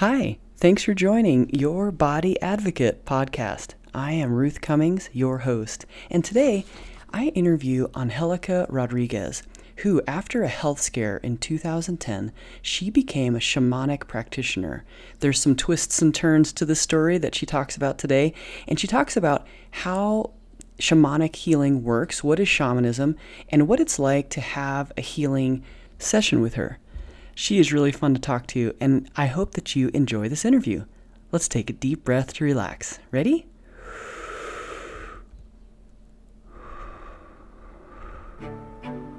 Hi, thanks for joining Your Body Advocate podcast. I am Ruth Cummings, your host, and today I interview Angelica Rodriguez, who, after a health scare in 2010, she became a shamanic practitioner. There's some twists and turns to the story that she talks about today, and she talks about how shamanic healing works, what is shamanism, and what it's like to have a healing session with her. She is really fun to talk to, and I hope that you enjoy this interview. Let's take a deep breath to relax. Ready?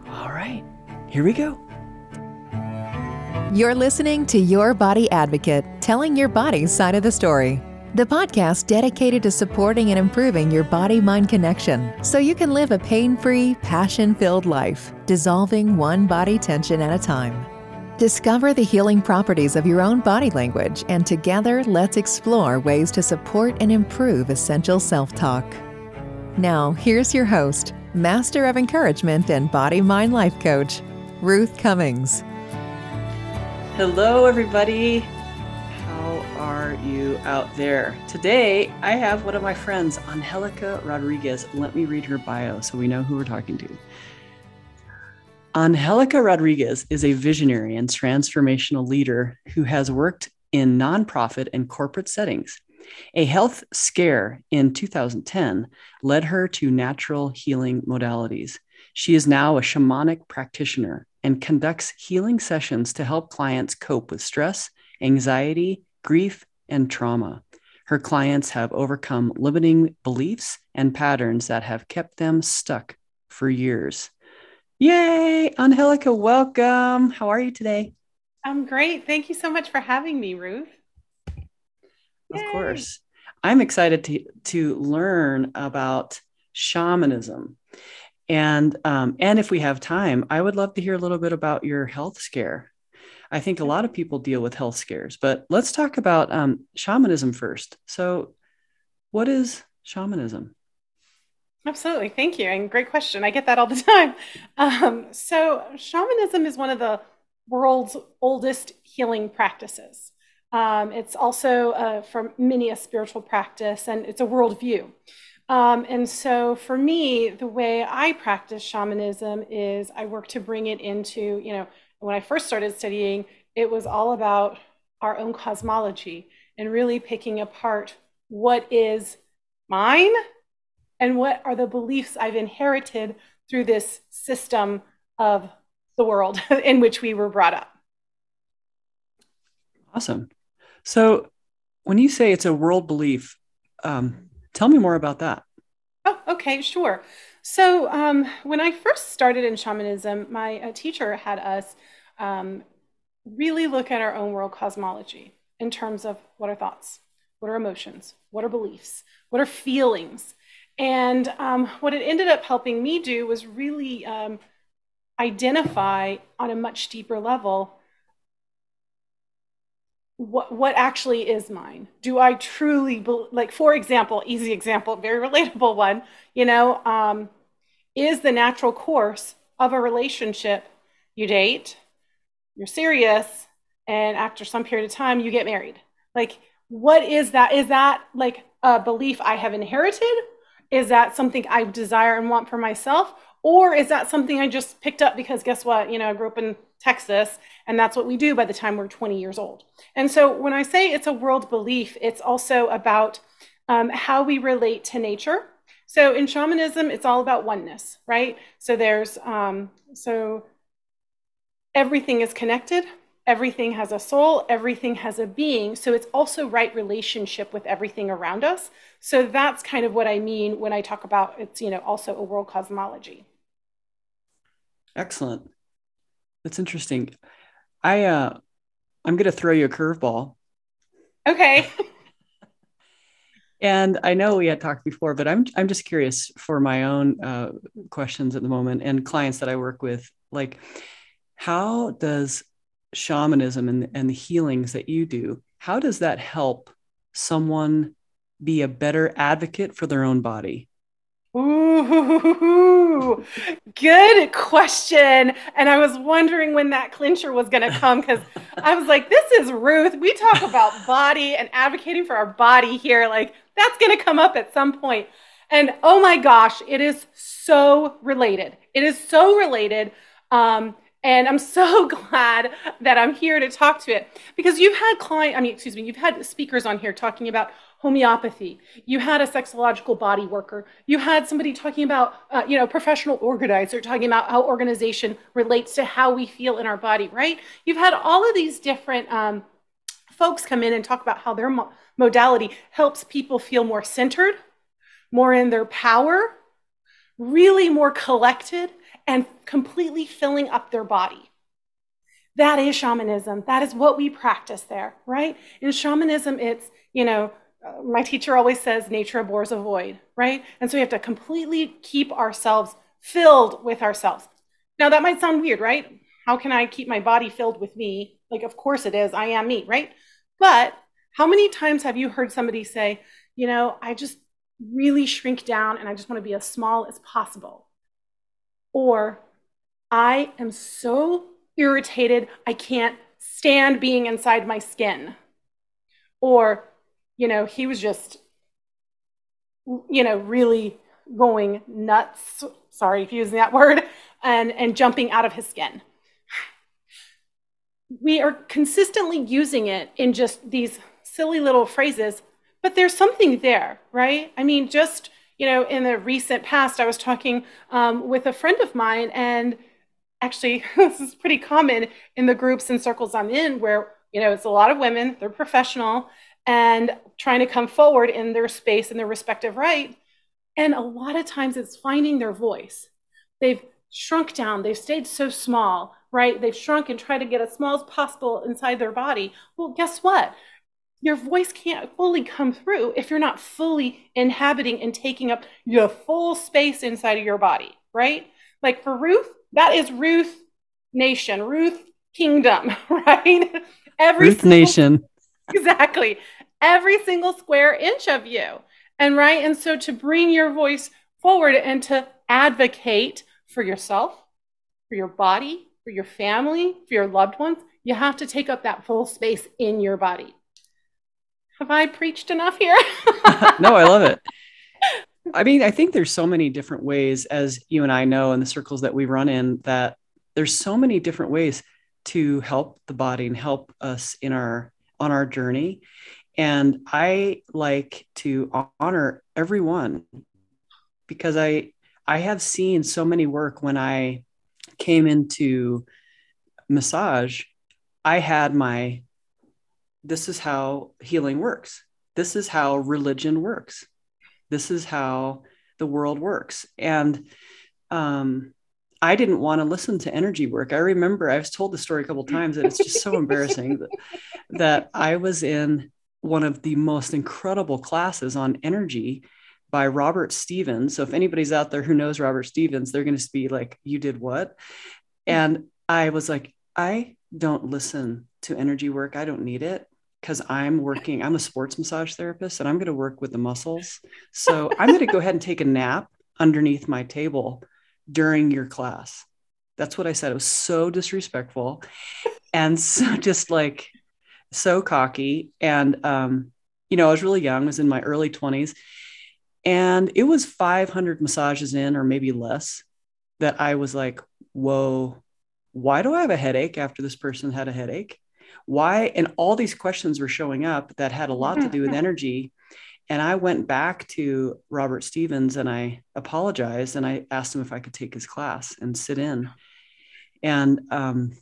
All right, here we go. You're listening to Your Body Advocate, telling your body's side of the story. The podcast dedicated to supporting and improving your body mind connection so you can live a pain free, passion filled life, dissolving one body tension at a time. Discover the healing properties of your own body language, and together let's explore ways to support and improve essential self talk. Now, here's your host, Master of Encouragement and Body Mind Life Coach, Ruth Cummings. Hello, everybody. How are you out there? Today, I have one of my friends, Angelica Rodriguez. Let me read her bio so we know who we're talking to. Angelica Rodriguez is a visionary and transformational leader who has worked in nonprofit and corporate settings. A health scare in 2010 led her to natural healing modalities. She is now a shamanic practitioner and conducts healing sessions to help clients cope with stress, anxiety, grief, and trauma. Her clients have overcome limiting beliefs and patterns that have kept them stuck for years. Yay! Angelica, welcome. How are you today? I'm great. Thank you so much for having me, Ruth. Of course. I'm excited to, to learn about shamanism. And um, and if we have time, I would love to hear a little bit about your health scare. I think a lot of people deal with health scares, but let's talk about um, shamanism first. So, what is shamanism? Absolutely. Thank you. And great question. I get that all the time. Um, so, shamanism is one of the world's oldest healing practices. Um, it's also uh, from many a spiritual practice and it's a worldview. Um, and so, for me, the way I practice shamanism is I work to bring it into, you know, when I first started studying, it was all about our own cosmology and really picking apart what is mine and what are the beliefs I've inherited through this system of the world in which we were brought up. Awesome. So, when you say it's a world belief, um, tell me more about that. Oh, okay, sure. So, um, when I first started in shamanism, my uh, teacher had us um, really look at our own world cosmology in terms of what are thoughts, what are emotions, what are beliefs, what are feelings, and um, what it ended up helping me do was really um, identify on a much deeper level what, what actually is mine. Do I truly, be- like, for example, easy example, very relatable one, you know, um, is the natural course of a relationship you date, you're serious, and after some period of time, you get married. Like, what is that? Is that like a belief I have inherited is that something I desire and want for myself? Or is that something I just picked up because guess what? You know, I grew up in Texas and that's what we do by the time we're 20 years old. And so when I say it's a world belief, it's also about um, how we relate to nature. So in shamanism, it's all about oneness, right? So there's, um, so everything is connected everything has a soul, everything has a being. So it's also right relationship with everything around us. So that's kind of what I mean when I talk about it's, you know, also a world cosmology. Excellent. That's interesting. I uh I'm going to throw you a curveball. Okay. and I know we had talked before, but I'm I'm just curious for my own uh, questions at the moment and clients that I work with. Like, how does shamanism and, and the healings that you do, how does that help someone be a better advocate for their own body? Ooh, good question. And I was wondering when that clincher was going to come because I was like, this is Ruth. We talk about body and advocating for our body here. Like, that's going to come up at some point. And oh my gosh, it is so related. It is so related. Um, and I'm so glad that I'm here to talk to it because you've had client, I mean, excuse me, you've had speakers on here talking about homeopathy. You had a sexological body worker. You had somebody talking about, uh, you know, professional organizer talking about how organization relates to how we feel in our body, right? You've had all of these different um, folks come in and talk about how their mo- modality helps people feel more centered, more in their power, really more collected, and completely filling up their body. That is shamanism. That is what we practice there, right? In shamanism, it's, you know, uh, my teacher always says nature abhors a void, right? And so we have to completely keep ourselves filled with ourselves. Now, that might sound weird, right? How can I keep my body filled with me? Like, of course it is. I am me, right? But how many times have you heard somebody say, you know, I just really shrink down and I just want to be as small as possible? Or I am so irritated, I can't stand being inside my skin. Or you know, he was just, you know, really going nuts. Sorry for using that word, and, and jumping out of his skin. We are consistently using it in just these silly little phrases, but there's something there, right? I mean, just, you know, in the recent past, I was talking um, with a friend of mine, and actually, this is pretty common in the groups and circles I'm in where, you know, it's a lot of women, they're professional, and trying to come forward in their space in their respective right. And a lot of times it's finding their voice. They've shrunk down, they've stayed so small, right? They've shrunk and tried to get as small as possible inside their body. Well, guess what? Your voice can't fully come through if you're not fully inhabiting and taking up your full space inside of your body, right? Like for Ruth, that is Ruth Nation, Ruth Kingdom, right? Every Ruth Nation. exactly. Every single square inch of you. And right. And so to bring your voice forward and to advocate for yourself, for your body, for your family, for your loved ones, you have to take up that full space in your body. Have I preached enough here? no, I love it. I mean, I think there's so many different ways, as you and I know in the circles that we run in, that there's so many different ways to help the body and help us in our on our journey. And I like to honor everyone because I I have seen so many work when I came into massage, I had my this is how healing works. This is how religion works. This is how the world works. And um, I didn't want to listen to energy work. I remember I was told the story a couple times, and it's just so embarrassing that, that I was in one of the most incredible classes on energy by Robert Stevens. So if anybody's out there who knows Robert Stevens, they're going to be like, "You did what?" And I was like, "I don't listen to energy work. I don't need it." Because I'm working, I'm a sports massage therapist and I'm going to work with the muscles. So I'm going to go ahead and take a nap underneath my table during your class. That's what I said. It was so disrespectful and so just like so cocky. And, um, you know, I was really young, I was in my early 20s. And it was 500 massages in, or maybe less, that I was like, whoa, why do I have a headache after this person had a headache? Why? And all these questions were showing up that had a lot to do with energy. And I went back to Robert Stevens and I apologized and I asked him if I could take his class and sit in. And, um,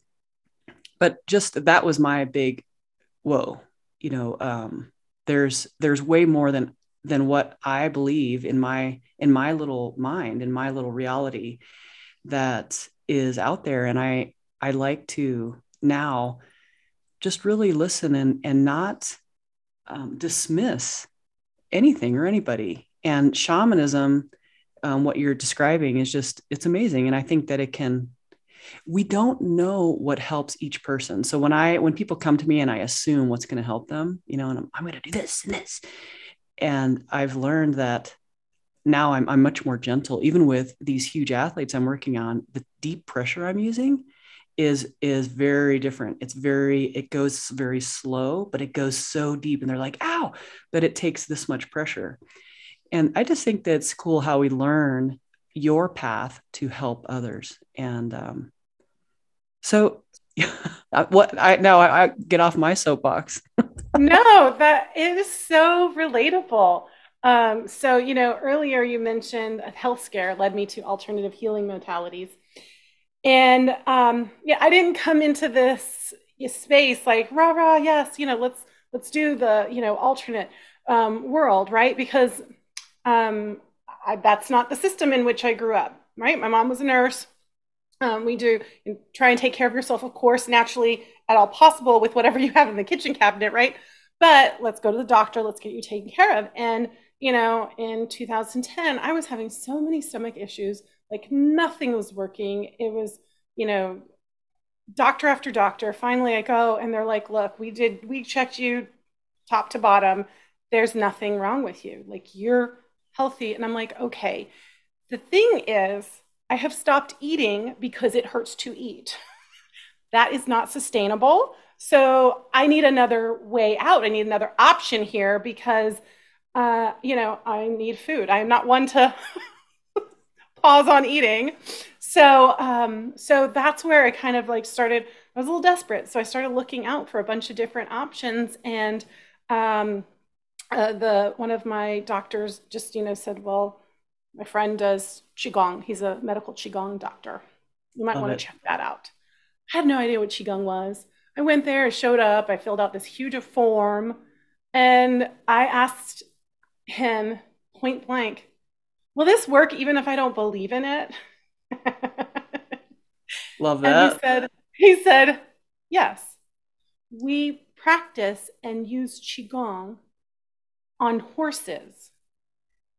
but just that was my big, whoa, you know, um, there's, there's way more than, than what I believe in my, in my little mind, in my little reality that is out there. And I, I like to now just really listen and, and not um, dismiss anything or anybody. And shamanism, um, what you're describing is just, it's amazing. And I think that it can, we don't know what helps each person. So when I, when people come to me and I assume what's going to help them, you know, and I'm, I'm going to do this and this. And I've learned that now I'm, I'm much more gentle even with these huge athletes i'm working on the deep pressure i'm using is is very different. It's very it goes very slow but it goes so deep and they're like ow but it takes this much pressure. And i just think that's cool how we learn your path to help others and um, so what i now I, I get off my soapbox. No that is so relatable. Um, so you know earlier you mentioned a health scare led me to alternative healing modalities and um, yeah, I didn't come into this space like rah rah yes, you know let's let's do the you know alternate um, world right because um, I, that's not the system in which I grew up. Right, my mom was a nurse. Um, we do try and take care of yourself, of course, naturally at all possible with whatever you have in the kitchen cabinet, right? But let's go to the doctor. Let's get you taken care of. And you know, in 2010, I was having so many stomach issues like nothing was working. It was, you know, doctor after doctor. Finally, I go and they're like, look, we did, we checked you top to bottom. There's nothing wrong with you. Like you're healthy. And I'm like, okay. The thing is, I have stopped eating because it hurts to eat. that is not sustainable. So I need another way out. I need another option here because, uh, you know, I need food. I am not one to pause on eating. So, um, so that's where I kind of like started. I was a little desperate, so I started looking out for a bunch of different options. And um, uh, the one of my doctors just you know said, "Well, my friend does qigong. He's a medical qigong doctor. You might want to check that out." I had no idea what qigong was. I went there, I showed up, I filled out this huge form, and I asked him point blank, will this work even if I don't believe in it? Love that. And he said, he said, yes, we practice and use Qigong on horses.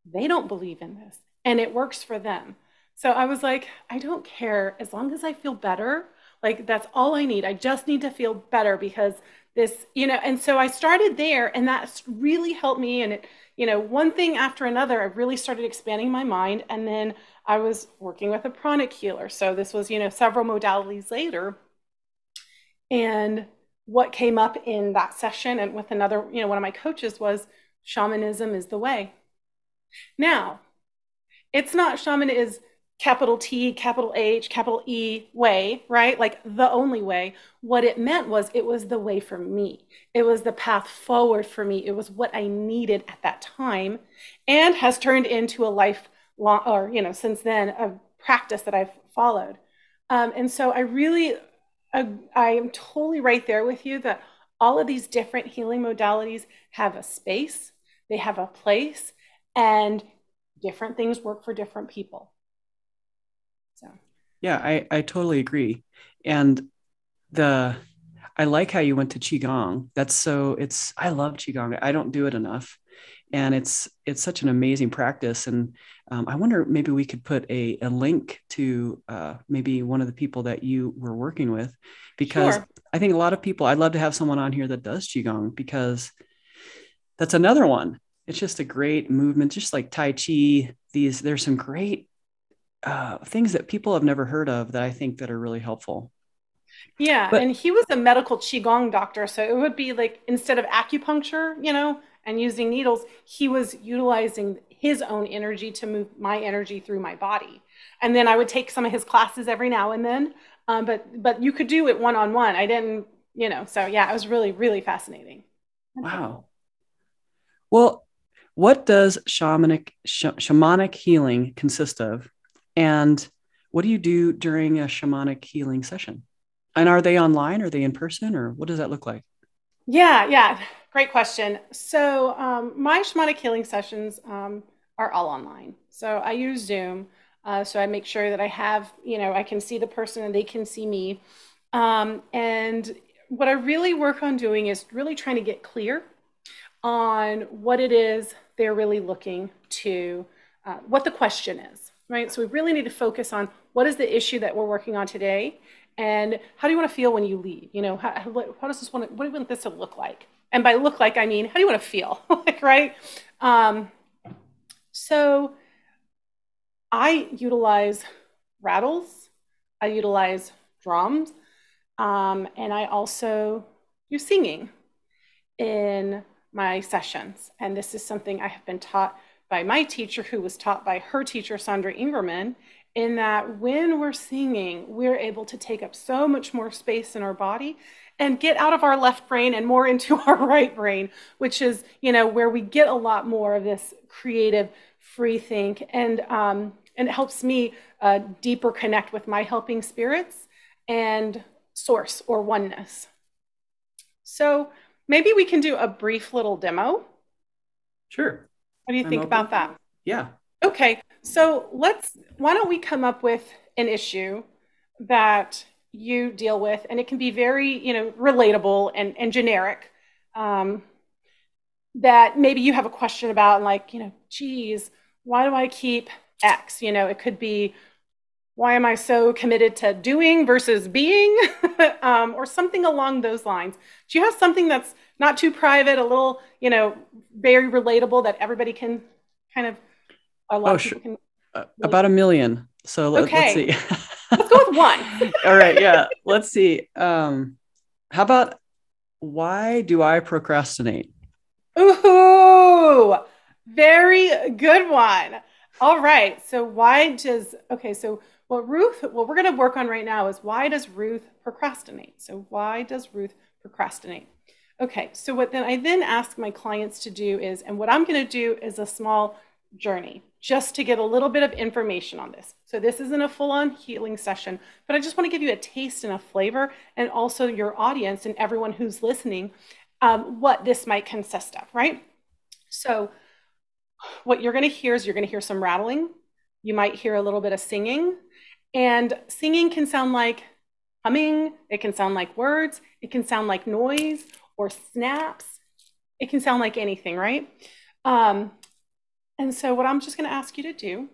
They don't believe in this and it works for them. So I was like, I don't care as long as I feel better. Like that's all I need. I just need to feel better because this, you know, and so I started there and that's really helped me and it you know, one thing after another, I really started expanding my mind. And then I was working with a pranic healer. So this was, you know, several modalities later. And what came up in that session and with another, you know, one of my coaches was shamanism is the way. Now, it's not shaman is capital T, capital H, capital E way, right? Like the only way. What it meant was it was the way for me. It was the path forward for me. It was what I needed at that time and has turned into a lifelong, or, you know, since then, a practice that I've followed. Um, and so I really, uh, I am totally right there with you that all of these different healing modalities have a space, they have a place, and different things work for different people. Yeah, I, I totally agree. And the I like how you went to Qigong. That's so it's I love Qigong. I don't do it enough. And it's it's such an amazing practice. And um, I wonder maybe we could put a, a link to uh, maybe one of the people that you were working with, because sure. I think a lot of people. I'd love to have someone on here that does qigong because that's another one. It's just a great movement, just like Tai Chi. These there's some great uh, things that people have never heard of that I think that are really helpful. Yeah, but, and he was a medical qigong doctor, so it would be like instead of acupuncture, you know, and using needles, he was utilizing his own energy to move my energy through my body. And then I would take some of his classes every now and then, um, but but you could do it one on one. I didn't, you know, so yeah, it was really really fascinating. Wow. Well, what does shamanic sh- shamanic healing consist of? And what do you do during a shamanic healing session? And are they online? Are they in person? Or what does that look like? Yeah, yeah. Great question. So, um, my shamanic healing sessions um, are all online. So, I use Zoom. Uh, so, I make sure that I have, you know, I can see the person and they can see me. Um, and what I really work on doing is really trying to get clear on what it is they're really looking to, uh, what the question is right? So we really need to focus on what is the issue that we're working on today, and how do you want to feel when you leave? You know, how, how does this want? To, what do you want this to look like? And by look like, I mean how do you want to feel? like, right? Um, so I utilize rattles, I utilize drums, um, and I also do singing in my sessions. And this is something I have been taught by my teacher, who was taught by her teacher, Sandra Ingerman, in that when we're singing, we're able to take up so much more space in our body and get out of our left brain and more into our right brain, which is, you know, where we get a lot more of this creative free think. And, um, and it helps me uh, deeper connect with my helping spirits and source or oneness. So maybe we can do a brief little demo. Sure. What do you I'm think open. about that? Yeah. Okay. So let's, why don't we come up with an issue that you deal with, and it can be very, you know, relatable and, and generic. Um, that maybe you have a question about, like, you know, geez, why do I keep X? You know, it could be, why am I so committed to doing versus being, um, or something along those lines. Do you have something that's not too private, a little, you know, very relatable that everybody can kind of, a lot oh, of sure. Can uh, about a million. So let, okay. let's see. let's go with one. All right. Yeah. Let's see. Um, how about why do I procrastinate? Ooh, very good one. All right. So why does okay, so what Ruth what we're going to work on right now is why does Ruth procrastinate? So why does Ruth procrastinate? Okay, so what then I then ask my clients to do is, and what I'm going to do is a small journey just to get a little bit of information on this. So this isn't a full-on healing session, but I just want to give you a taste and a flavor, and also your audience and everyone who's listening, um, what this might consist of, right? So what you're going to hear is you're going to hear some rattling. You might hear a little bit of singing, and singing can sound like humming. It can sound like words. It can sound like noise or snaps. It can sound like anything, right? Um, and so, what I'm just going to ask you to do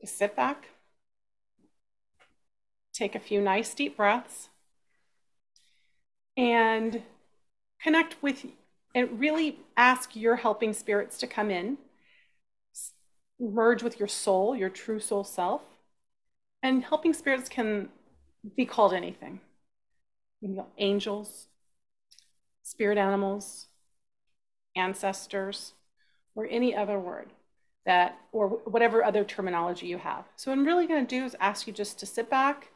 is sit back, take a few nice deep breaths, and connect with and really ask your helping spirits to come in, merge with your soul, your true soul self. And helping spirits can be called anything you know, angels, spirit animals, ancestors or any other word that, or whatever other terminology you have. So what I'm really going to do is ask you just to sit back,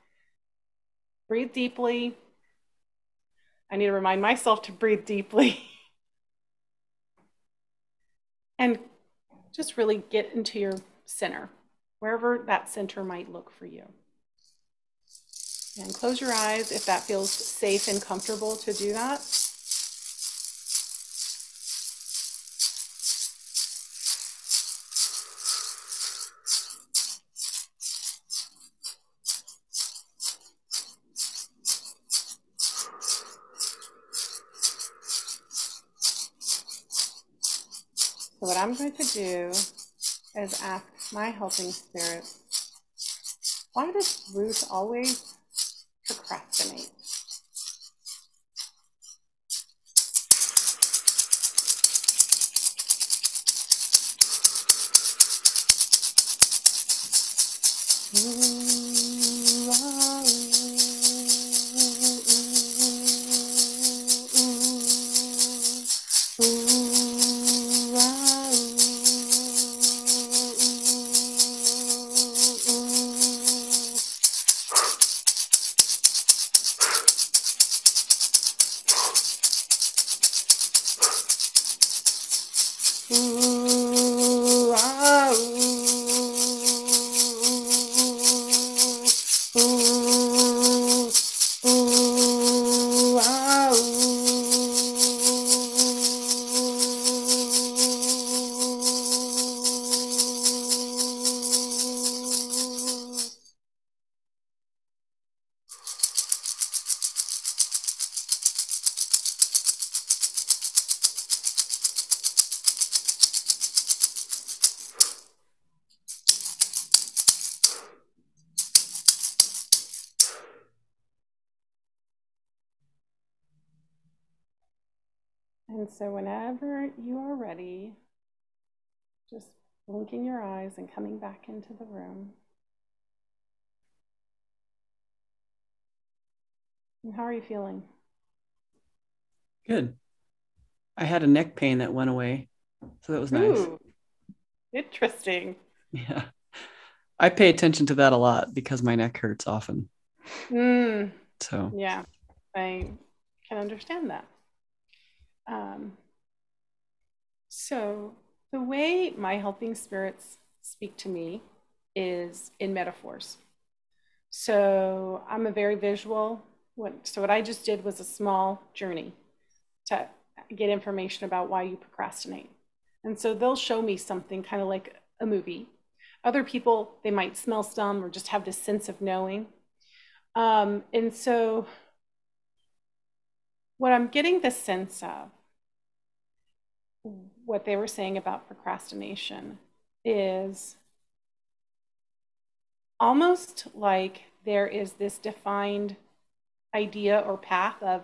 breathe deeply. I need to remind myself to breathe deeply. and just really get into your center, wherever that center might look for you. And close your eyes if that feels safe and comfortable to do that. So what I'm going to do is ask my helping spirit, why does Ruth always procrastinate? And blinking your eyes and coming back into the room. And how are you feeling? Good. I had a neck pain that went away, so that was nice. Ooh, interesting. Yeah. I pay attention to that a lot because my neck hurts often. Mm, So, yeah, I can understand that. Um, so, the way my helping spirits speak to me is in metaphors. So, I'm a very visual. So, what I just did was a small journey to get information about why you procrastinate. And so, they'll show me something kind of like a movie. Other people, they might smell some or just have this sense of knowing. Um, and so, what I'm getting the sense of, what they were saying about procrastination, is almost like there is this defined idea or path of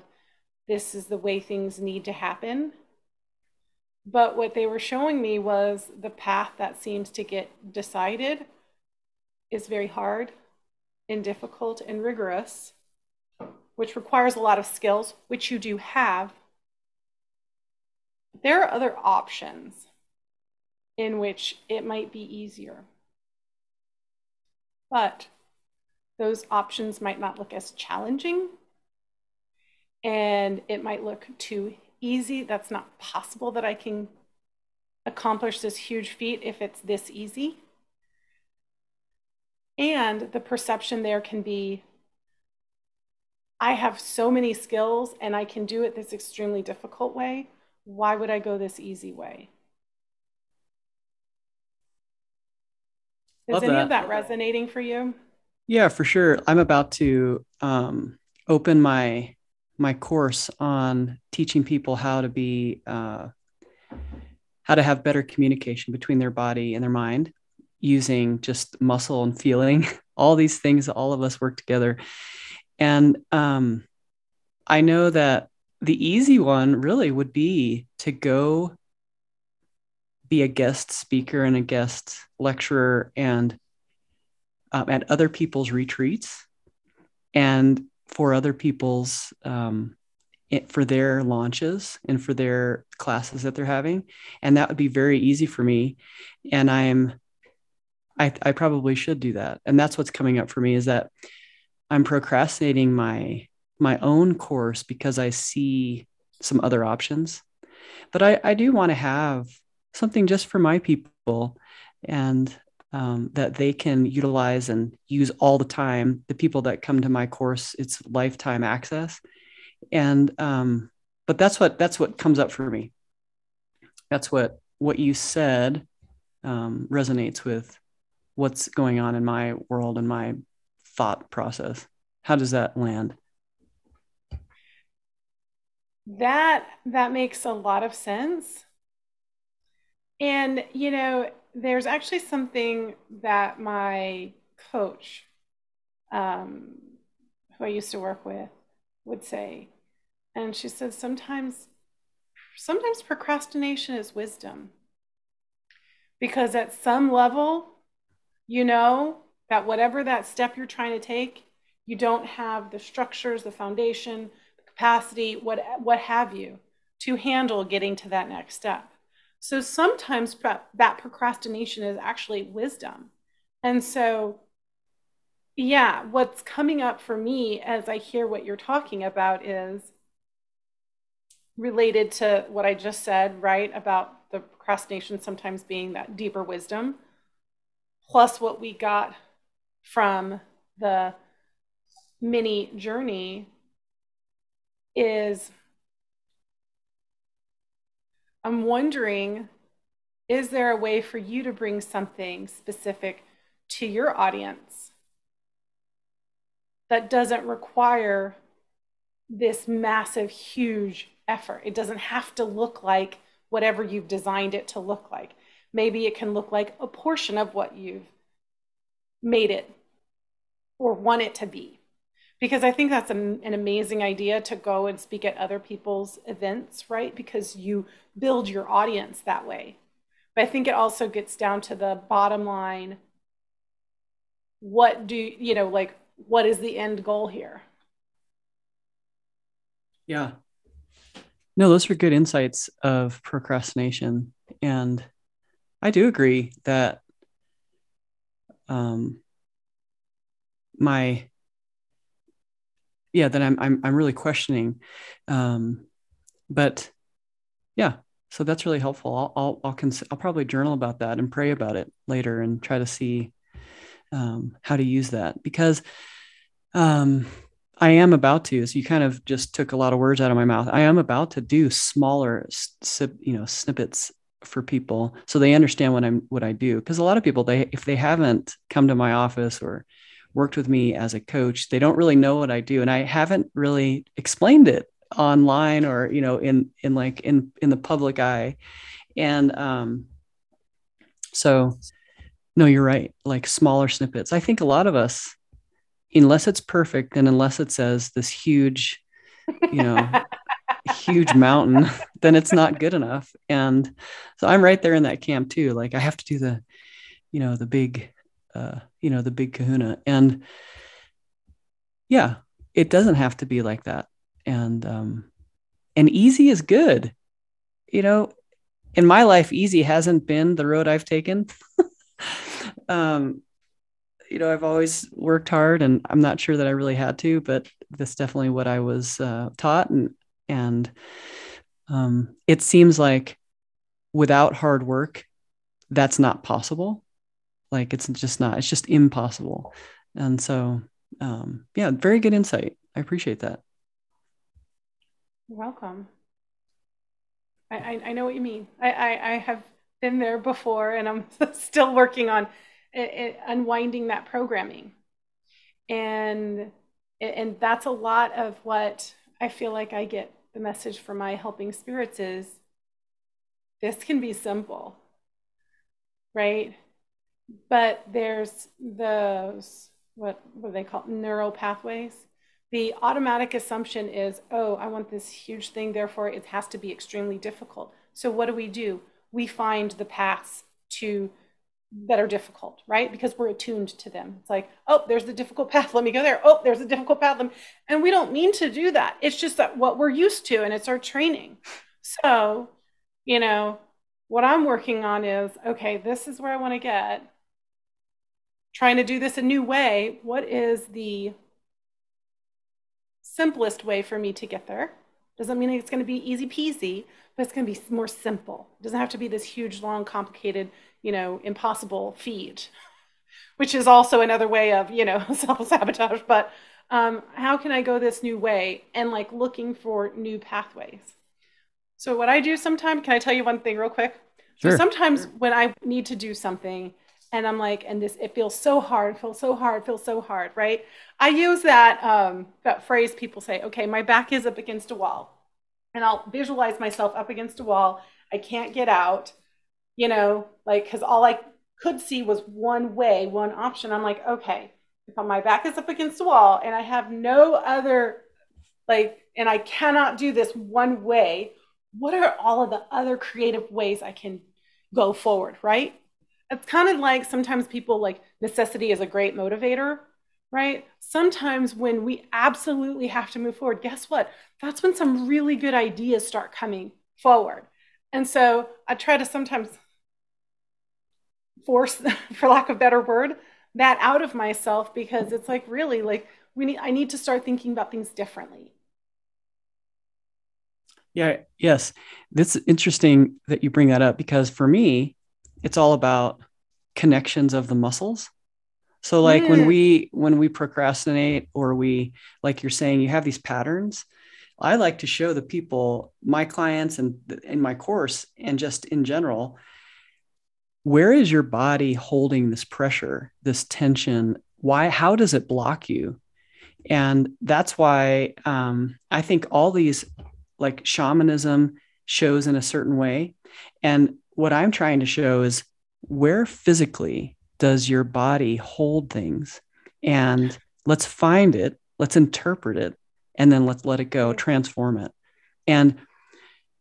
this is the way things need to happen. But what they were showing me was the path that seems to get decided is very hard and difficult and rigorous, which requires a lot of skills, which you do have. There are other options in which it might be easier. But those options might not look as challenging and it might look too easy. That's not possible that I can accomplish this huge feat if it's this easy. And the perception there can be I have so many skills and I can do it this extremely difficult way. Why would I go this easy way? Is Love any that. of that resonating for you? yeah, for sure. I'm about to um, open my my course on teaching people how to be uh, how to have better communication between their body and their mind using just muscle and feeling all these things all of us work together and um, i know that the easy one really would be to go be a guest speaker and a guest lecturer and um, at other people's retreats and for other people's um, it, for their launches and for their classes that they're having. And that would be very easy for me. And i'm I, I probably should do that. And that's what's coming up for me is that i'm procrastinating my my own course because i see some other options but i i do want to have something just for my people and um, that they can utilize and use all the time. The people that come to my course, it's lifetime access, and um, but that's what that's what comes up for me. That's what what you said um, resonates with what's going on in my world and my thought process. How does that land? That that makes a lot of sense. And you know, there's actually something that my coach, um, who I used to work with, would say. And she says sometimes sometimes procrastination is wisdom. Because at some level, you know that whatever that step you're trying to take, you don't have the structures, the foundation, capacity, what what have you, to handle getting to that next step. So sometimes that procrastination is actually wisdom. And so, yeah, what's coming up for me as I hear what you're talking about is related to what I just said, right? About the procrastination sometimes being that deeper wisdom, plus what we got from the mini journey is I'm wondering is there a way for you to bring something specific to your audience that doesn't require this massive, huge effort? It doesn't have to look like whatever you've designed it to look like. Maybe it can look like a portion of what you've made it or want it to be because I think that's an, an, amazing idea to go and speak at other people's events, right? Because you build your audience that way. but I think it also gets down to the bottom line. What do you know, like, what is the end goal here? Yeah. No, those are good insights of procrastination. And I do agree that um, my yeah that I'm I'm I'm really questioning, um, but yeah, so that's really helpful. I'll I'll I'll, cons- I'll probably journal about that and pray about it later and try to see um, how to use that because um, I am about to. So you kind of just took a lot of words out of my mouth. I am about to do smaller, you know, snippets for people so they understand what I'm what I do. Because a lot of people, they if they haven't come to my office or worked with me as a coach, they don't really know what I do, and I haven't really explained it online or you know in in like in in the public eye, and um, so no, you're right. Like smaller snippets. I think a lot of us, unless it's perfect and unless it says this huge, you know. huge mountain, then it's not good enough. And so I'm right there in that camp too. Like I have to do the, you know, the big, uh, you know, the big kahuna. And yeah, it doesn't have to be like that. And, um, and easy is good. You know, in my life, easy hasn't been the road I've taken. um, you know, I've always worked hard and I'm not sure that I really had to, but that's definitely what I was uh, taught. And and um, it seems like without hard work, that's not possible. Like it's just not, it's just impossible. And so, um, yeah, very good insight. I appreciate that. You're welcome. I, I, I know what you mean. I, I, I, have been there before and I'm still working on it, it, unwinding that programming. And, eh, and that's a lot of what I feel like I get the message for my helping spirits is this can be simple, right? But there's those, what, what they call neural pathways. The automatic assumption is, oh, I want this huge thing, therefore it has to be extremely difficult. So what do we do? We find the paths to that are difficult, right? Because we're attuned to them. It's like, oh, there's the difficult path. Let me go there. Oh, there's a difficult path. And we don't mean to do that. It's just that what we're used to and it's our training. So, you know, what I'm working on is okay, this is where I want to get. Trying to do this a new way. What is the simplest way for me to get there? Doesn't mean it's going to be easy peasy, but it's going to be more simple. It doesn't have to be this huge, long, complicated you know, impossible feat, which is also another way of, you know, self-sabotage. But um, how can I go this new way and like looking for new pathways? So what I do sometimes, can I tell you one thing real quick? Sure. So sometimes when I need to do something and I'm like, and this, it feels so hard, feels so hard, feels so hard, right? I use that, um, that phrase people say, okay, my back is up against a wall. And I'll visualize myself up against a wall. I can't get out you know, like, because all I could see was one way, one option. I'm like, okay, if my back is up against the wall and I have no other, like, and I cannot do this one way, what are all of the other creative ways I can go forward, right? It's kind of like sometimes people like necessity is a great motivator, right? Sometimes when we absolutely have to move forward, guess what? That's when some really good ideas start coming forward. And so I try to sometimes force, for lack of better word, that out of myself because it's like really like we need I need to start thinking about things differently. Yeah, yes. It's interesting that you bring that up because for me, it's all about connections of the muscles. So like mm. when we when we procrastinate or we like you're saying you have these patterns, I like to show the people, my clients and in my course and just in general, where is your body holding this pressure, this tension? Why, how does it block you? And that's why um, I think all these like shamanism shows in a certain way. And what I'm trying to show is where physically does your body hold things? And let's find it, let's interpret it, and then let's let it go, transform it. And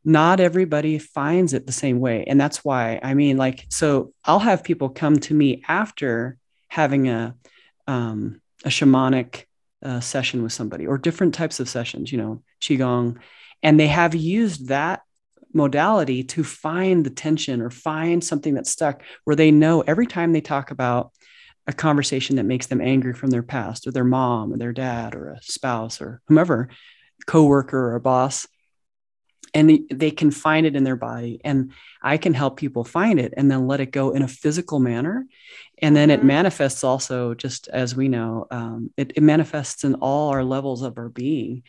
not everybody finds it the same way. And that's why, I mean, like, so I'll have people come to me after having a, um, a shamanic uh, session with somebody or different types of sessions, you know, Qigong, and they have used that modality to find the tension or find something that's stuck where they know every time they talk about a conversation that makes them angry from their past or their mom or their dad or a spouse or whomever, coworker or a boss, and they can find it in their body and i can help people find it and then let it go in a physical manner and then it mm-hmm. manifests also just as we know um, it, it, manifests in all our levels of our being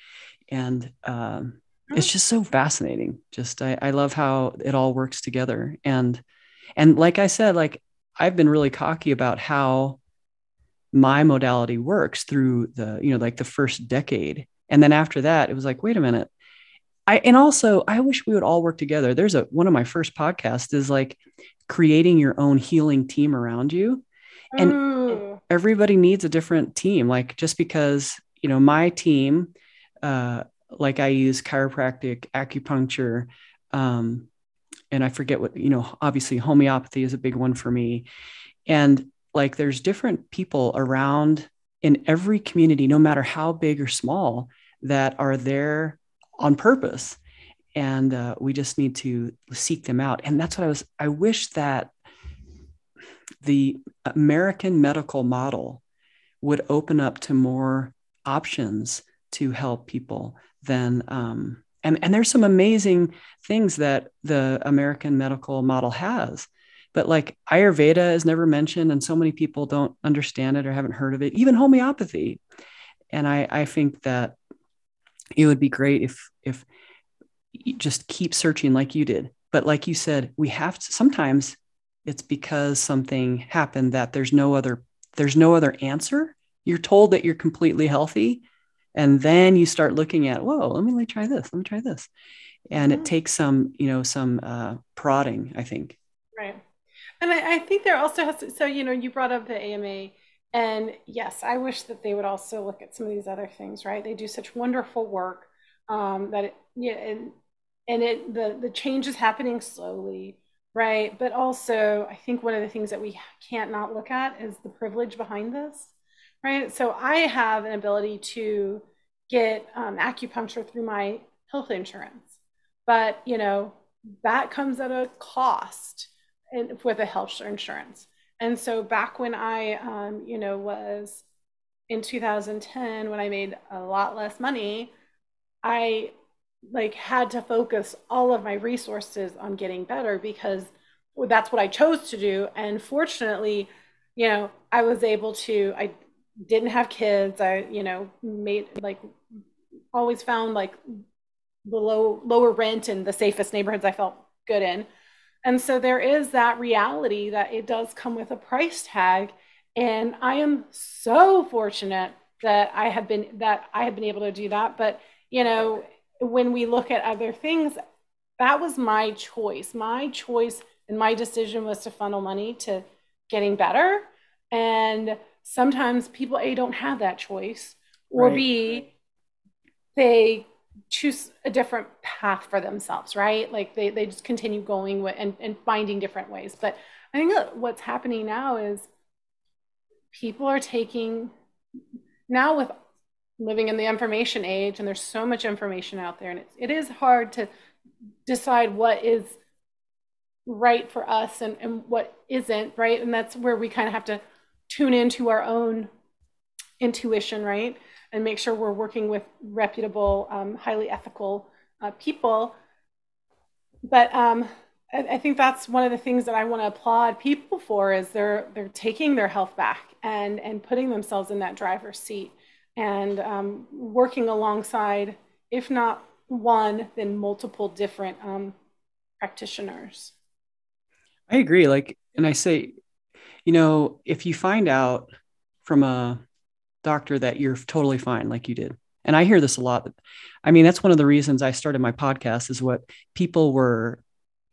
and um, it's just so fascinating. Just I, I love how it all works together. And and like i said like i've been really cocky about how my modality works through the you know like the first decade. And then after that it was like wait a minute. I and also i wish we would all work together. There's a one of my first podcasts is like creating your own healing team around you. And mm. everybody needs a different team. Like just because you know my team uh like I use chiropractic, acupuncture, um, and I forget what, you know, obviously homeopathy is a big one for me. And like there's different people around in every community, no matter how big or small, that are there on purpose. And uh, we just need to seek them out. And that's what I was, I wish that the American medical model would open up to more options to help people then um, and and there's some amazing things that the American medical model has. But like Ayurveda is never mentioned, and so many people don't understand it or haven't heard of it. Even homeopathy, and I I think that it would be great if if you just keep searching like you did. But like you said, we have to sometimes it's because something happened that there's no other there's no other answer. You're told that you're completely healthy, and then you start looking at whoa let me, let me try this let me try this. And mm-hmm. it takes some you know some uh, prodding i think. Right. And I, I, think there also has to, so you know you brought up the ama and yes i wish that they would also look at some of these other things right? They do such wonderful work um, that it, yeah and and it the the change is happening slowly right? But also i think one of the things that we can't not look at is the privilege behind this right? So I have an ability to get um, acupuncture through my health insurance, but you know that comes at a cost in, with a health insurance. And so back when I, um, you know, was in 2010 when I made a lot less money, I like had to focus all of my resources on getting better because that's what I chose to do. And fortunately, you know, I was able to, I didn't have kids. I, you know, made like always found like the low lower rent and the safest neighborhoods I felt good in. And so there is that reality that it does come with a price tag. And I am so fortunate that I have been that I have been able to do that. But you know, when we look at other things, that was my choice. My choice and my decision was to funnel money to getting better. And sometimes people a don't have that choice or right. b they choose a different path for themselves right? Like they, they just continue going with, and, and finding different ways. But i think what's happening now is people are taking now with living in the information age and there's so much information out there and it's, it is hard to decide what is right for us and, and what isn't right? And that's where we kind of have to tune into our own intuition, right? And make sure we're working with reputable, um, highly ethical uh, people. But um, I, I, think that's one of the things that I want to applaud people for is they're they're taking their health back and and putting themselves in that driver's seat and um, working alongside, if not one, then multiple different um, practitioners. I agree. Like, and I say you know, if you find out from a doctor that you're totally fine, like you did, and I hear this a lot. I mean, that's one of the reasons I started my podcast is what people were,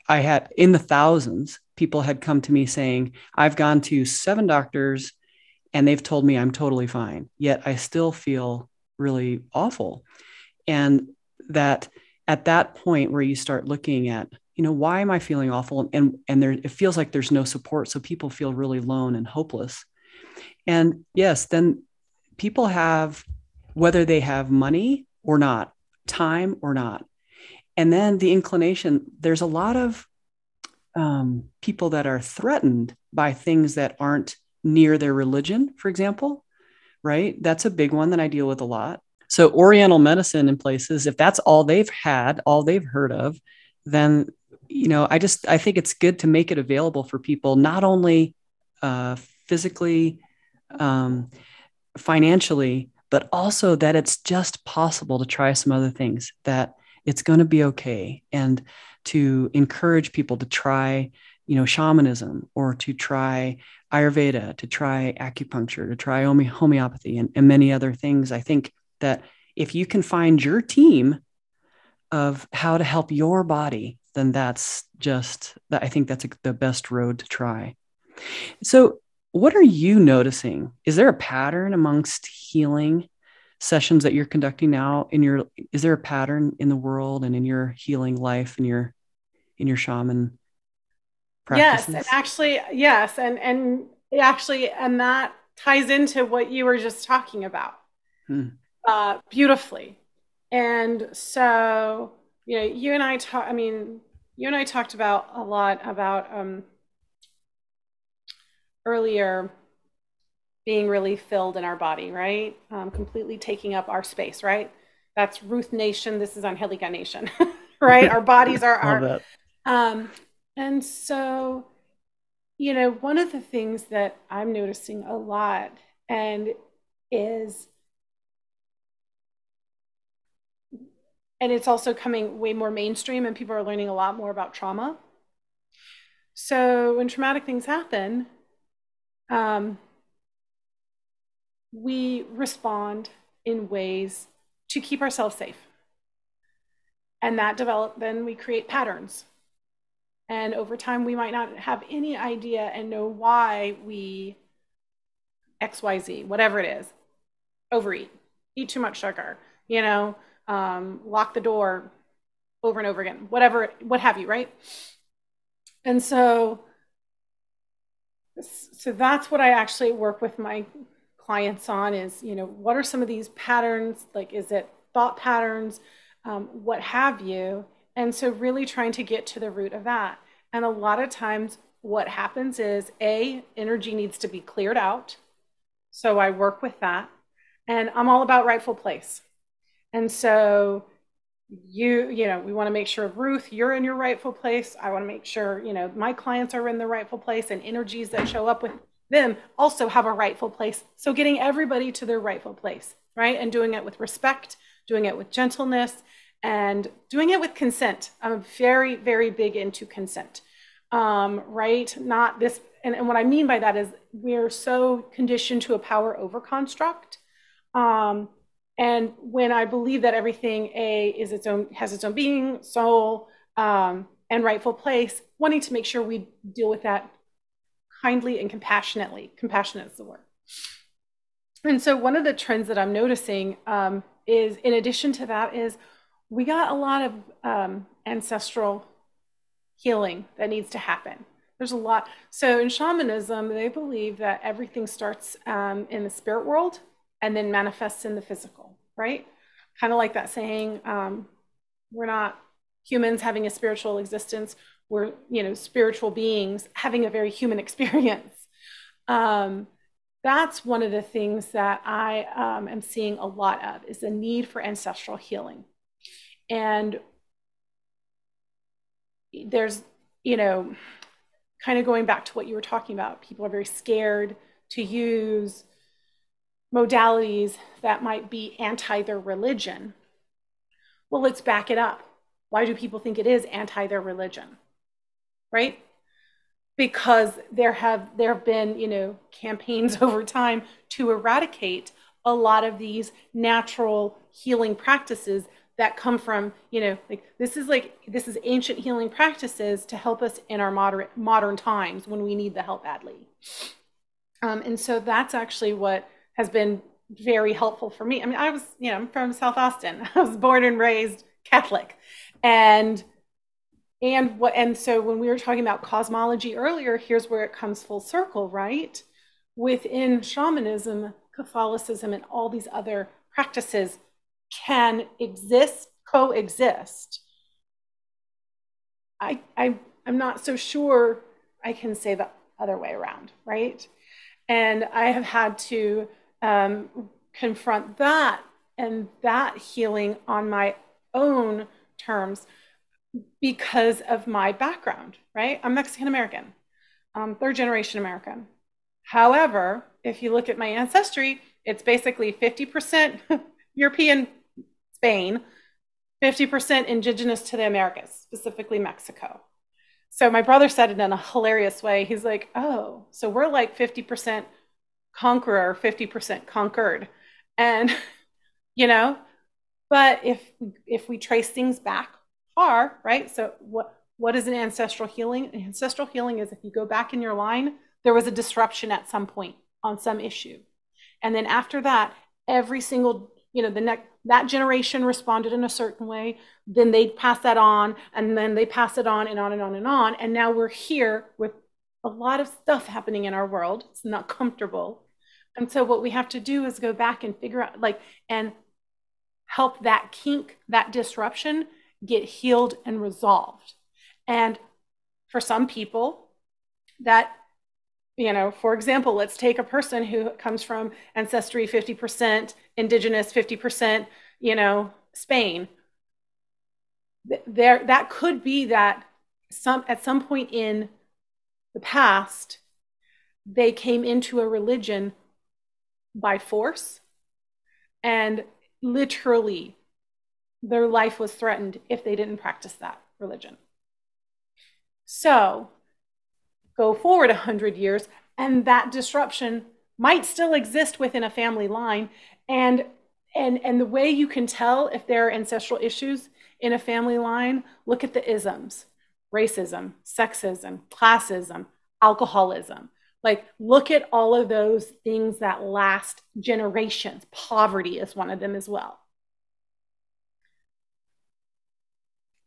I had in the thousands, people had come to me saying, I've gone to seven doctors and they've told me I'm totally fine, yet I still feel really awful. And that at that point where you start looking at you know why am i feeling awful? And and there it feels like there's no support. So people feel really alone and hopeless. And yes then people have whether they have money or not time or not. And then the inclination there's a lot of um, people that are threatened by things that aren't near their religion for example right? That's a big one that i deal with a lot. So oriental medicine in places if that's all they've had all they've heard of then you know i just i think it's good to make it available for people not only uh, physically um, financially but also that it's just possible to try some other things that it's going to be okay. And to encourage people to try you know shamanism or to try ayurveda to try acupuncture to try homeopathy and, and many other things i think that if you can find your team of how to help your body then that's just i think that's a, the best road to try so what are you noticing is there a pattern amongst healing sessions that you're conducting now in your is there a pattern in the world and in your healing life and your in your shaman practices? yes and actually yes and and actually and that ties into what you were just talking about hmm. uh, beautifully and so you know you and i talk i mean you and i talked about a lot about um, earlier being really filled in our body, right? Um, completely taking up our space, right? That's Ruth Nation. This is Angelica Nation, right? our bodies are our. Um, and so, you know, one of the things that I'm noticing a lot and is, and it's also coming way more mainstream, and people are learning a lot more about trauma. So when traumatic things happen, um, we respond in ways to keep ourselves safe. And that develop, then we create patterns. And over time, we might not have any idea and know why we XYZ, whatever it is, overeat, eat too much sugar, you know, um, lock the door over and over again, whatever, what have you, right? And so, so that's what I actually work with my clients on is, you know, what are some of these patterns? Like, is it thought patterns, um, what have you? And so, really trying to get to the root of that. And a lot of times, what happens is A, energy needs to be cleared out. So, I work with that. And I'm all about rightful place. And so, you you know we want to make sure ruth you're in your rightful place i want to make sure you know my clients are in the rightful place and energies that show up with them also have a rightful place. So getting everybody to their rightful place, right? And doing it with respect, doing it with gentleness, and doing it with consent. I'm very, very big into consent, um, right? Not this, and, and, what I mean by that is we're so conditioned to a power over construct. Um, and when I believe that everything A is its own, has its own being, soul, um, and rightful place, wanting to make sure we deal with that kindly and compassionately. Compassionate is the word. And so one of the trends that I'm noticing um, is, in addition to that, is we got a lot of um, ancestral healing that needs to happen. There's a lot. So in shamanism, they believe that everything starts um, in the spirit world and then manifests in the physical, right? Kind of like that saying, um, we're not humans having a spiritual existence. We're you know spiritual beings having a very human experience. Um, that's one of the things that i um, am seeing a lot of is the need for ancestral healing. And there's you know kind of going back to what you were talking about people are very scared to use modalities that might be anti their religion well let's back it up why do people think it is anti their religion right? Because there have there have been, you know, campaigns over time to eradicate a lot of these natural healing practices that come from, you know, like this is like this is ancient healing practices to help us in our modern modern times when we need the help badly. Um, and so that's actually what has been very helpful for me. I mean, I was, you know, I'm from South Austin. I was born and raised Catholic. And and what and so when we were talking about cosmology earlier, here's where it comes full circle, right? Within shamanism, Catholicism, and all these other practices can exist, coexist. I, I I'm not so sure I can say the other way around, right? And I have had to um, confront that and that healing on my own terms because of my background, right? I'm Mexican American, um, third generation American. However, if you look at my ancestry, it's basically 50% European Spain, 50% indigenous to the Americas, specifically Mexico. So my brother said it in a hilarious way. He's like, oh, so we're like 50% conqueror, 50% conquered. And, you know, but if if we trace things back far, right? So what what is an ancestral healing? An ancestral healing is if you go back in your line, there was a disruption at some point on some issue. And then after that, every single, you know, the next that generation responded in a certain way, then they pass that on, and then they pass it on and on and on and on. And now we're here with a lot of stuff happening in our world. It's not comfortable. And so what we have to do is go back and figure out like and help that kink, that disruption get healed and resolved. And for some people, that, you know, for example, let's take a person who comes from ancestry 50% indigenous, 50%, you know, Spain. There, that could be that some at some point in the past, they came into a religion by force and literally their life was threatened if they didn't practice that religion. So go forward 100 years, and that disruption might still exist within a family line. And, and, and the way you can tell if there are ancestral issues in a family line, look at the isms racism, sexism, classism, alcoholism. Like, look at all of those things that last generations. Poverty is one of them as well.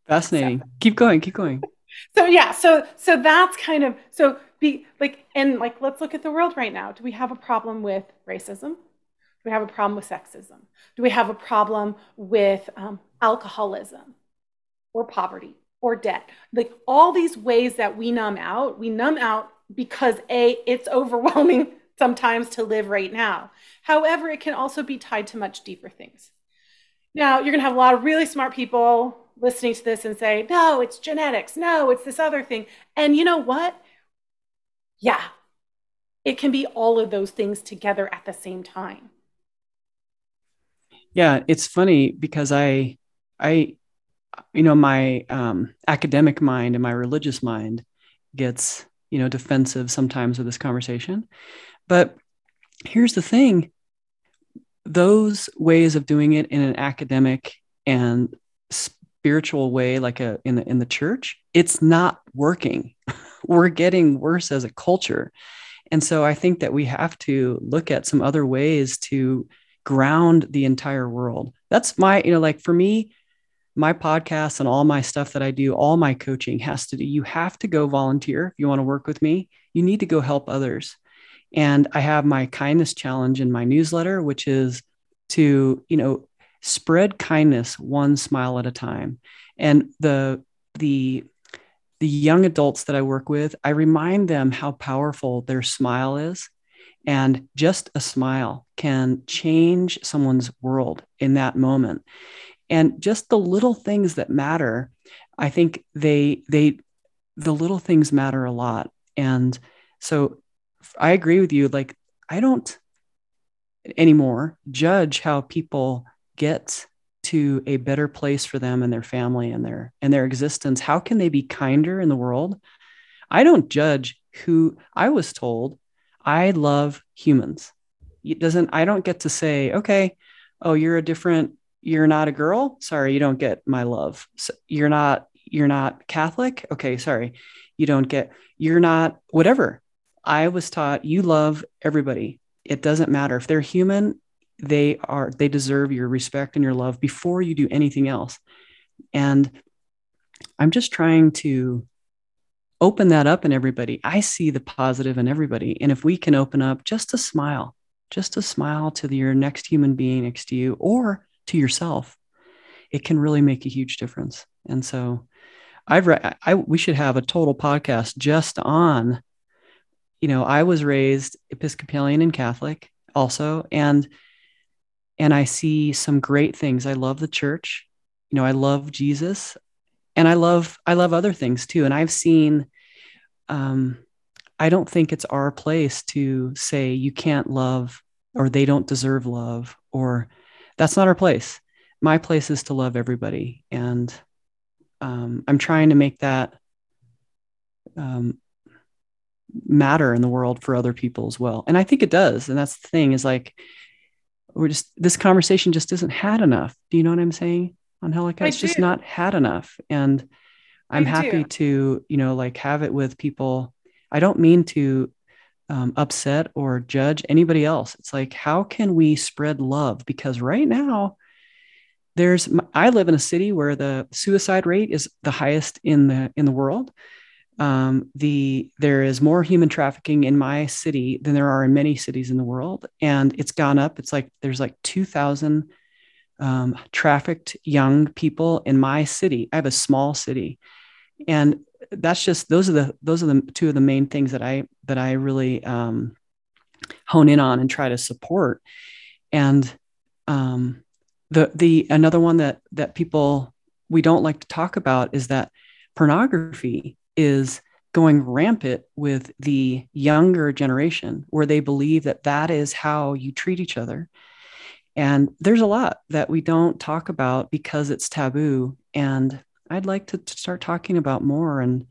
Fascinating. So, keep going, keep going. So yeah, so so that's kind of so be like and like let's look at the world right now. Do we have a problem with racism? Do we have a problem with sexism? Do we have a problem with um, alcoholism or poverty or debt? Like all these ways that we numb out, we numb out because a it's overwhelming sometimes to live right now. However, it can also be tied to much deeper things. Now, you're going to have a lot of really smart people listening to this and say, no, it's genetics. No, it's this other thing. And you know what? Yeah, it can be all of those things together at the same time. Yeah, it's funny because I, I, you know, my um, academic mind and my religious mind gets, you know, defensive sometimes with this conversation. But here's the thing. Those ways of doing it in an academic and spiritual way like a in the in the church it's not working. We're getting worse as a culture. And so i think that we have to look at some other ways to ground the entire world. That's my you know like for me my podcast and all my stuff that i do all my coaching has to do you have to go volunteer if you want to work with me. You need to go help others. And i have my kindness challenge in my newsletter which is to you know spread kindness one smile at a time. And the the the young adults that i work with i remind them how powerful their smile is. And just a smile can change someone's world in that moment and just the little things that matter i think they they the little things matter a lot. And so i agree with you like i don't anymore judge how people get to a better place for them and their family and their and their existence. How can they be kinder in the world? I don't judge who i was told i love humans. It doesn't i don't get to say okay oh you're a different you're not a girl? Sorry you don't get my love. So you're not you're not catholic? Okay sorry. You don't get you're not whatever. I was taught you love everybody. It doesn't matter. If they're human they are they deserve your respect and your love before you do anything else. And I'm just trying to open that up in everybody. I see the positive in everybody. And if we can open up just a smile, just a smile to your next human being next to you or to yourself, it can really make a huge difference. And so I've read, I, we should have a total podcast just on, you know, I was raised Episcopalian and Catholic also. And, and I see some great things. I love the church. You know, I love Jesus and I love I love other things too. And I've seen um, I don't think it's our place to say you can't love or they don't deserve love or that's not our place. My place is to love everybody, and um, I'm trying to make that um, matter in the world for other people as well. And I think it does. And that's the thing is like we're just this conversation just isn't had enough. Do you know what I'm saying? Angelica. It's just not had enough. And I'm I happy do. to, you know, like have it with people. I don't mean to um, upset or judge anybody else. It's like, how can we spread love? Because right now, there's I live in a city where the suicide rate is the highest in the in the world. Um, the there is more human trafficking in my city than there are in many cities in the world, and it's gone up. It's like there's like two thousand um, trafficked young people in my city. I have a small city, and that's just those are the those are the two of the main things that I that I really um, hone in on and try to support. And um, the the another one that that people we don't like to talk about is that pornography is going rampant with the younger generation where they believe that that is how you treat each other and there's a lot that we don't talk about because it's taboo. And I'd like to, to start talking about more and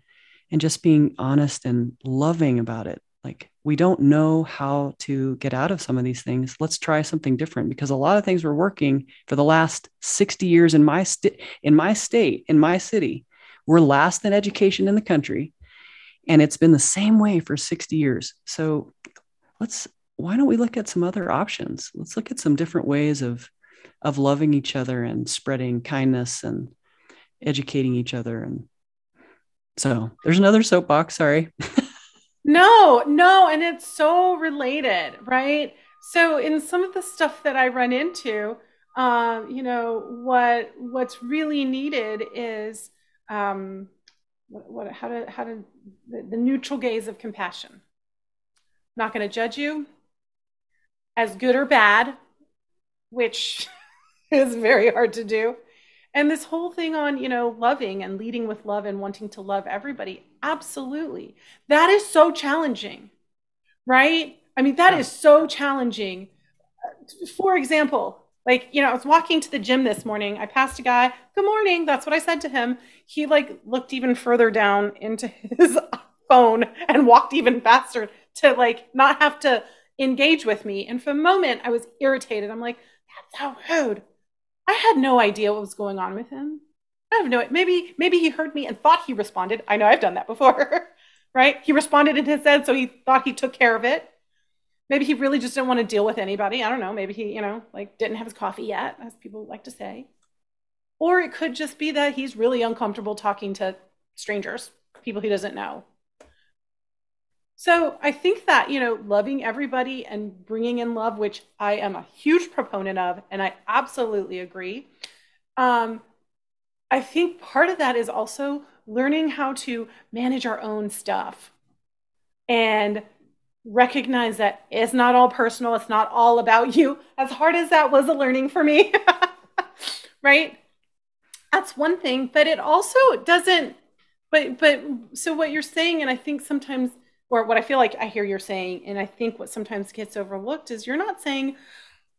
and just being honest and loving about it. Like we don't know how to get out of some of these things. Let's try something different because a lot of things were working for the last 60 years in my state in my state, in my city. We're last in education in the country. And it's been the same way for 60 years. So let's why don't we look at some other options? Let's look at some different ways of of loving each other and spreading kindness and educating each other. And so there's another soapbox. Sorry. no, no, and it's so related, right? So in some of the stuff that I run into, um, you know, what what's really needed is um, what, what how to how to the, the neutral gaze of compassion. not going to judge you as good or bad, which is very hard to do. And this whole thing on, you know, loving and leading with love and wanting to love everybody. Absolutely. That is so challenging, right? I mean, that yeah. is so challenging. For example, like, you know, I was walking to the gym this morning. I passed a guy. Good morning. That's what I said to him. He like looked even further down into his phone and walked even faster to like not have to engage with me. And for a moment, I was irritated. I'm like, that's so rude. I had no idea what was going on with him. I have no maybe maybe he heard me and thought he responded. I know I've done that before, right? He responded in his head, so he thought he took care of it. Maybe he really just didn't want to deal with anybody. I don't know. Maybe he, you know, like didn't have his coffee yet, as people like to say. Or it could just be that he's really uncomfortable talking to strangers, people he doesn't know. So I think that, you know, loving everybody and bringing in love, which I am a huge proponent of, and I absolutely agree. Um, I think part of that is also learning how to manage our own stuff and recognize that it's not all personal, it's not all about you. As hard as that was a learning for me, right? That's one thing, but it also doesn't but but so what you're saying and I think sometimes or what I feel like I hear you're saying, and I think what sometimes gets overlooked is you're not saying,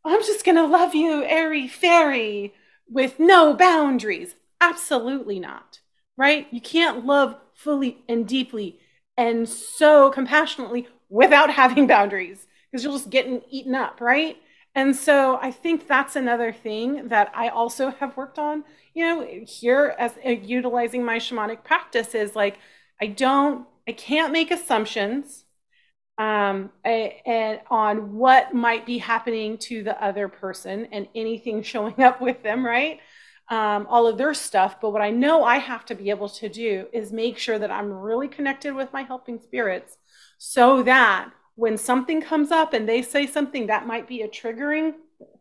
I'm just going to love you, airy fairy, with no boundaries. Absolutely not, right? You can't love fully and deeply and so compassionately without having boundaries because you'll just get eaten up, right? And so I think that's another thing that I also have worked on, you know, here as uh, utilizing my shamanic practice is like, I don't I can't make assumptions um, and on what might be happening to the other person and anything showing up with them, right? um, all of their stuff. But what I know I have to be able to do is make sure that I'm really connected with my helping spirits so that when something comes up and they say something that might be a triggering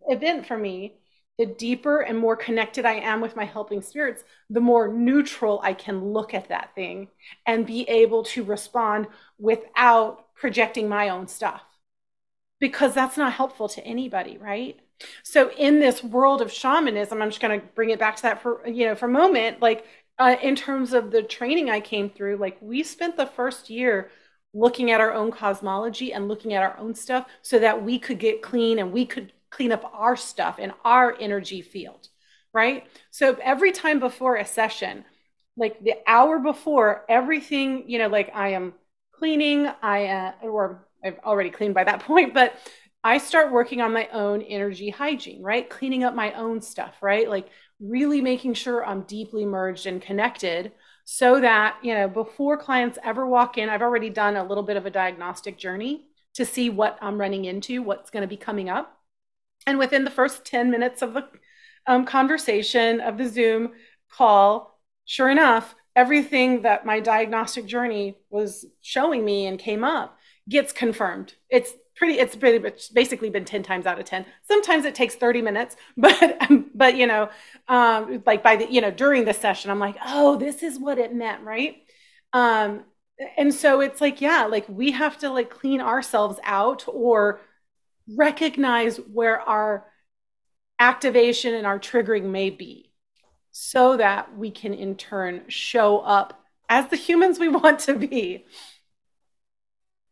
event for me, the deeper and more connected I am with my helping spirits, the more neutral I can look at that thing and be able to respond without projecting my own stuff. Because that's not helpful to anybody, right? So in this world of shamanism, I'm just going to bring it back to that for you know for a moment. Like uh, in terms of the training I came through, like we spent the first year looking at our own cosmology and looking at our own stuff so that we could get clean and we could clean up our stuff in our energy field, right? So every time before a session, like the hour before, everything, you know, like I am cleaning, I, uh, or I've already cleaned by that point, but I start working on my own energy hygiene, right? Cleaning up my own stuff, right? Like really making sure I'm deeply merged and connected so that, you know, before clients ever walk in, I've already done a little bit of a diagnostic journey to see what I'm running into, what's going to be coming up. And within the first 10 minutes of the um, conversation of the Zoom call, sure enough, everything that my diagnostic journey was showing me and came up gets confirmed. It's pretty it's pretty much basically been 10 times out of 10 sometimes it takes 30 minutes but but you know um like by the you know during the session i'm like oh this is what it meant right um and so it's like yeah like we have to like clean ourselves out or recognize where our activation and our triggering may be so that we can in turn show up as the humans we want to be.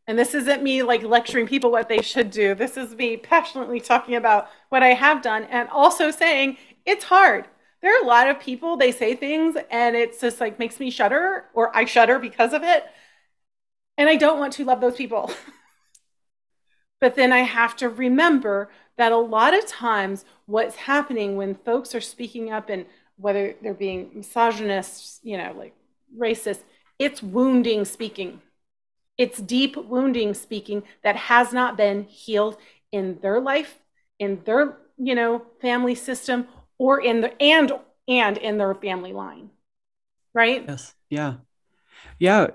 And this isn't me like lecturing people what they should do. This is me passionately talking about what I have done and also saying it's hard. There are a lot of people, they say things and it's just like makes me shudder or I shudder because of it. And I don't want to love those people. But then I have to remember that a lot of times what's happening when folks are speaking up and whether they're being misogynist, you know, like racist, it's wounding speaking. It's deep wounding speaking that has not been healed in their life, in their, you know, family system or in the and and in their family line. Right? Yes. Yeah. Yeah.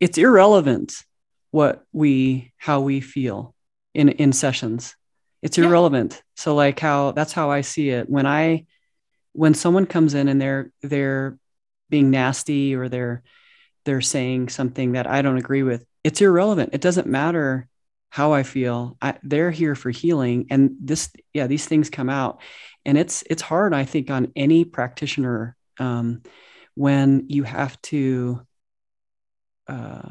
It's irrelevant what we how we feel in in sessions. It's irrelevant. Yeah. so like how that's how i see it. When i when someone comes in and they're they're being nasty or they're they're saying something that i don't agree with it's irrelevant. It doesn't matter how i feel. I, they're here for healing and this yeah these things come out. And it's it's hard i think on any practitioner um, when you have to uh,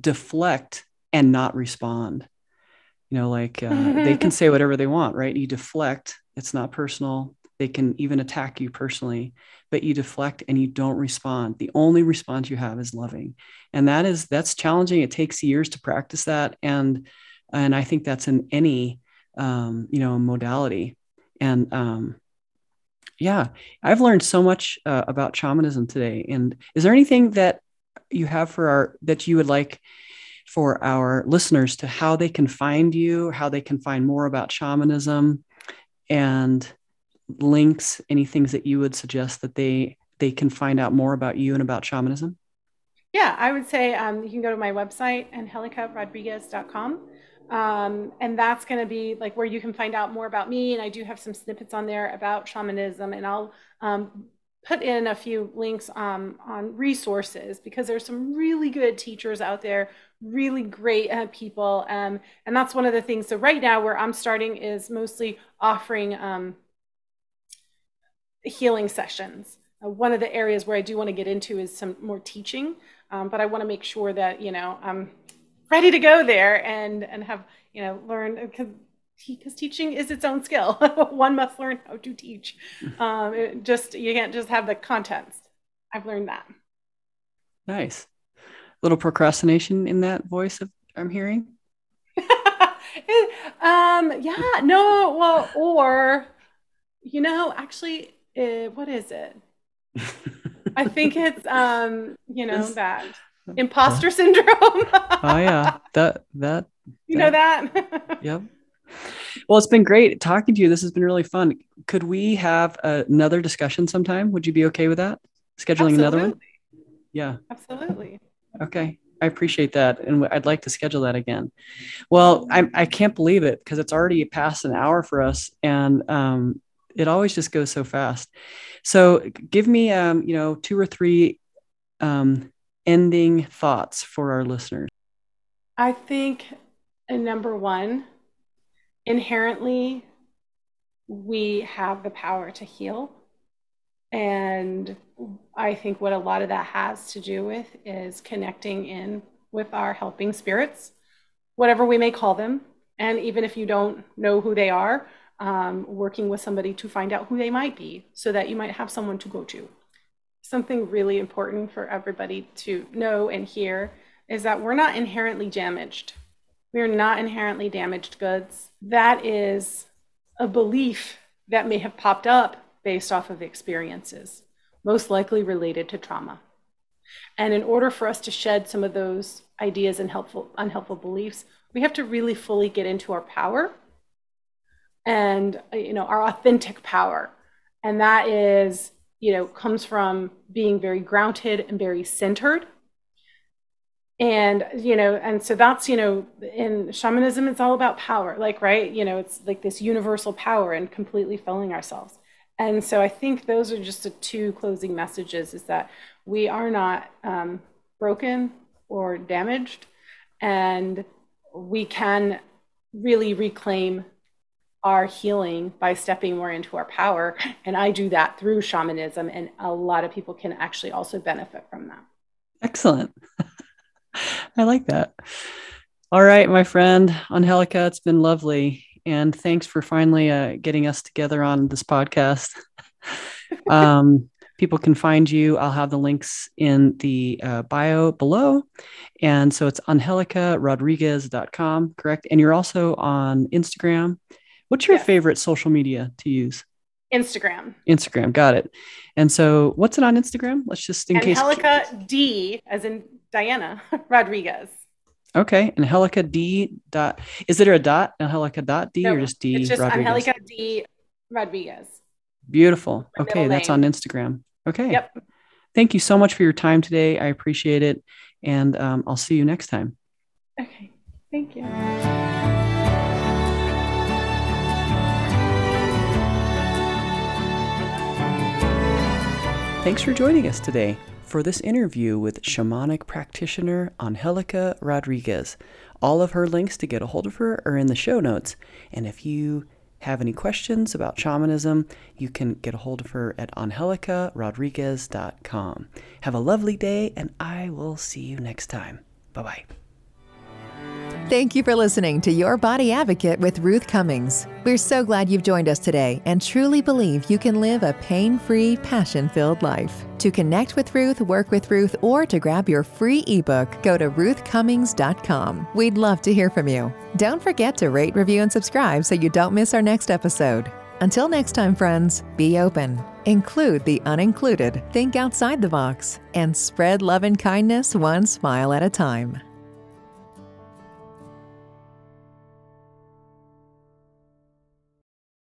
deflect and not respond. You know like uh, they can say whatever they want right? You deflect it's not personal. They can even attack you personally but you deflect and you don't respond. The only response you have is loving. And that is that's challenging. It takes years to practice that. And and i think that's in any um, you know modality. And um, yeah i've learned so much uh, about shamanism today. And is there anything that you have for our that you would like for our listeners to how they can find you, how they can find more about shamanism, and links, any things that you would suggest that they they can find out more about you and about shamanism? Yeah, I would say um, you can go to my website, angelicarodriguez.com. Um, and that's going to be like where you can find out more about me. And I do have some snippets on there about shamanism, and I'll um, put in a few links um, on resources because there's some really good teachers out there, really great uh, people. Um, and that's one of the things. So right now where I'm starting is mostly offering um, healing sessions. Uh, one of the areas where I do want to get into is some more teaching, um, but I want to make sure that, you know, I'm ready to go there and, and have, you know, learn because teaching is its own skill. One must learn how to teach. Um, just you can't just have the contents. I've learned that. Nice. Little procrastination in that voice of I'm hearing. um. Yeah. No. Well. Or, you know, actually, uh, what is it? I think it's um. You know it's, that imposter syndrome. oh yeah. That that. You that, know that. yep. Well, it's been great talking to you. This has been really fun. Could we have another discussion sometime? Would you be okay with that? Scheduling Absolutely. another one? Yeah. Absolutely. Okay. I appreciate that. And I'd like to schedule that again. Well, I, I can't believe it because it's already past an hour for us. And um, it always just goes so fast. So give me, um, you know, two or three um, ending thoughts for our listeners. I think, uh, number one, inherently, we have the power to heal. And I think what a lot of that has to do with is connecting in with our helping spirits, whatever we may call them. And even if you don't know who they are, um, working with somebody to find out who they might be so that you might have someone to go to. Something really important for everybody to know and hear is that we're not inherently damaged. We're not inherently damaged goods. That is a belief that may have popped up based off of experiences, most likely related to trauma. And in order for us to shed some of those ideas and helpful, unhelpful beliefs, we have to really fully get into our power and you know our authentic power and that is you know comes from being very grounded and very centered and you know and so that's you know in shamanism it's all about power like right you know it's like this universal power and completely filling ourselves and so i think those are just the two closing messages is that we are not um, broken or damaged and we can really reclaim our healing by stepping more into our power. And I do that through shamanism, and a lot of people can actually also benefit from that. Excellent. I like that. All right, my friend Angelica, it's been lovely. And thanks for finally uh, getting us together on this podcast. um, people can find you. I'll have the links in the uh, bio below. And so it's angelicarodriguez.com, correct? And you're also on Instagram What's your yes. favorite social media to use? Instagram. Instagram, got it. And so, what's it on Instagram? Let's just in Angelica case. Angelica D, as in Diana Rodriguez. Okay, and Angelica D dot. Is there a dot? Angelica dot D no, or just D? It's just Rodriguez? Angelica D Rodriguez. Beautiful. Okay, that's on Instagram. Okay. Yep. Thank you so much for your time today. I appreciate it, and um, I'll see you next time. Okay. Thank you. Thanks for joining us today for this interview with shamanic practitioner Angelica Rodriguez. All of her links to get a hold of her are in the show notes. And if you have any questions about shamanism, you can get a hold of her at angelicarodriguez.com. Have a lovely day, and I will see you next time. Bye bye. Thank you for listening to Your Body Advocate with Ruth Cummings. We're so glad you've joined us today and truly believe you can live a pain free, passion filled life. To connect with Ruth, work with Ruth, or to grab your free ebook, go to ruthcummings.com. We'd love to hear from you. Don't forget to rate, review, and subscribe so you don't miss our next episode. Until next time, friends, be open, include the unincluded, think outside the box, and spread love and kindness one smile at a time.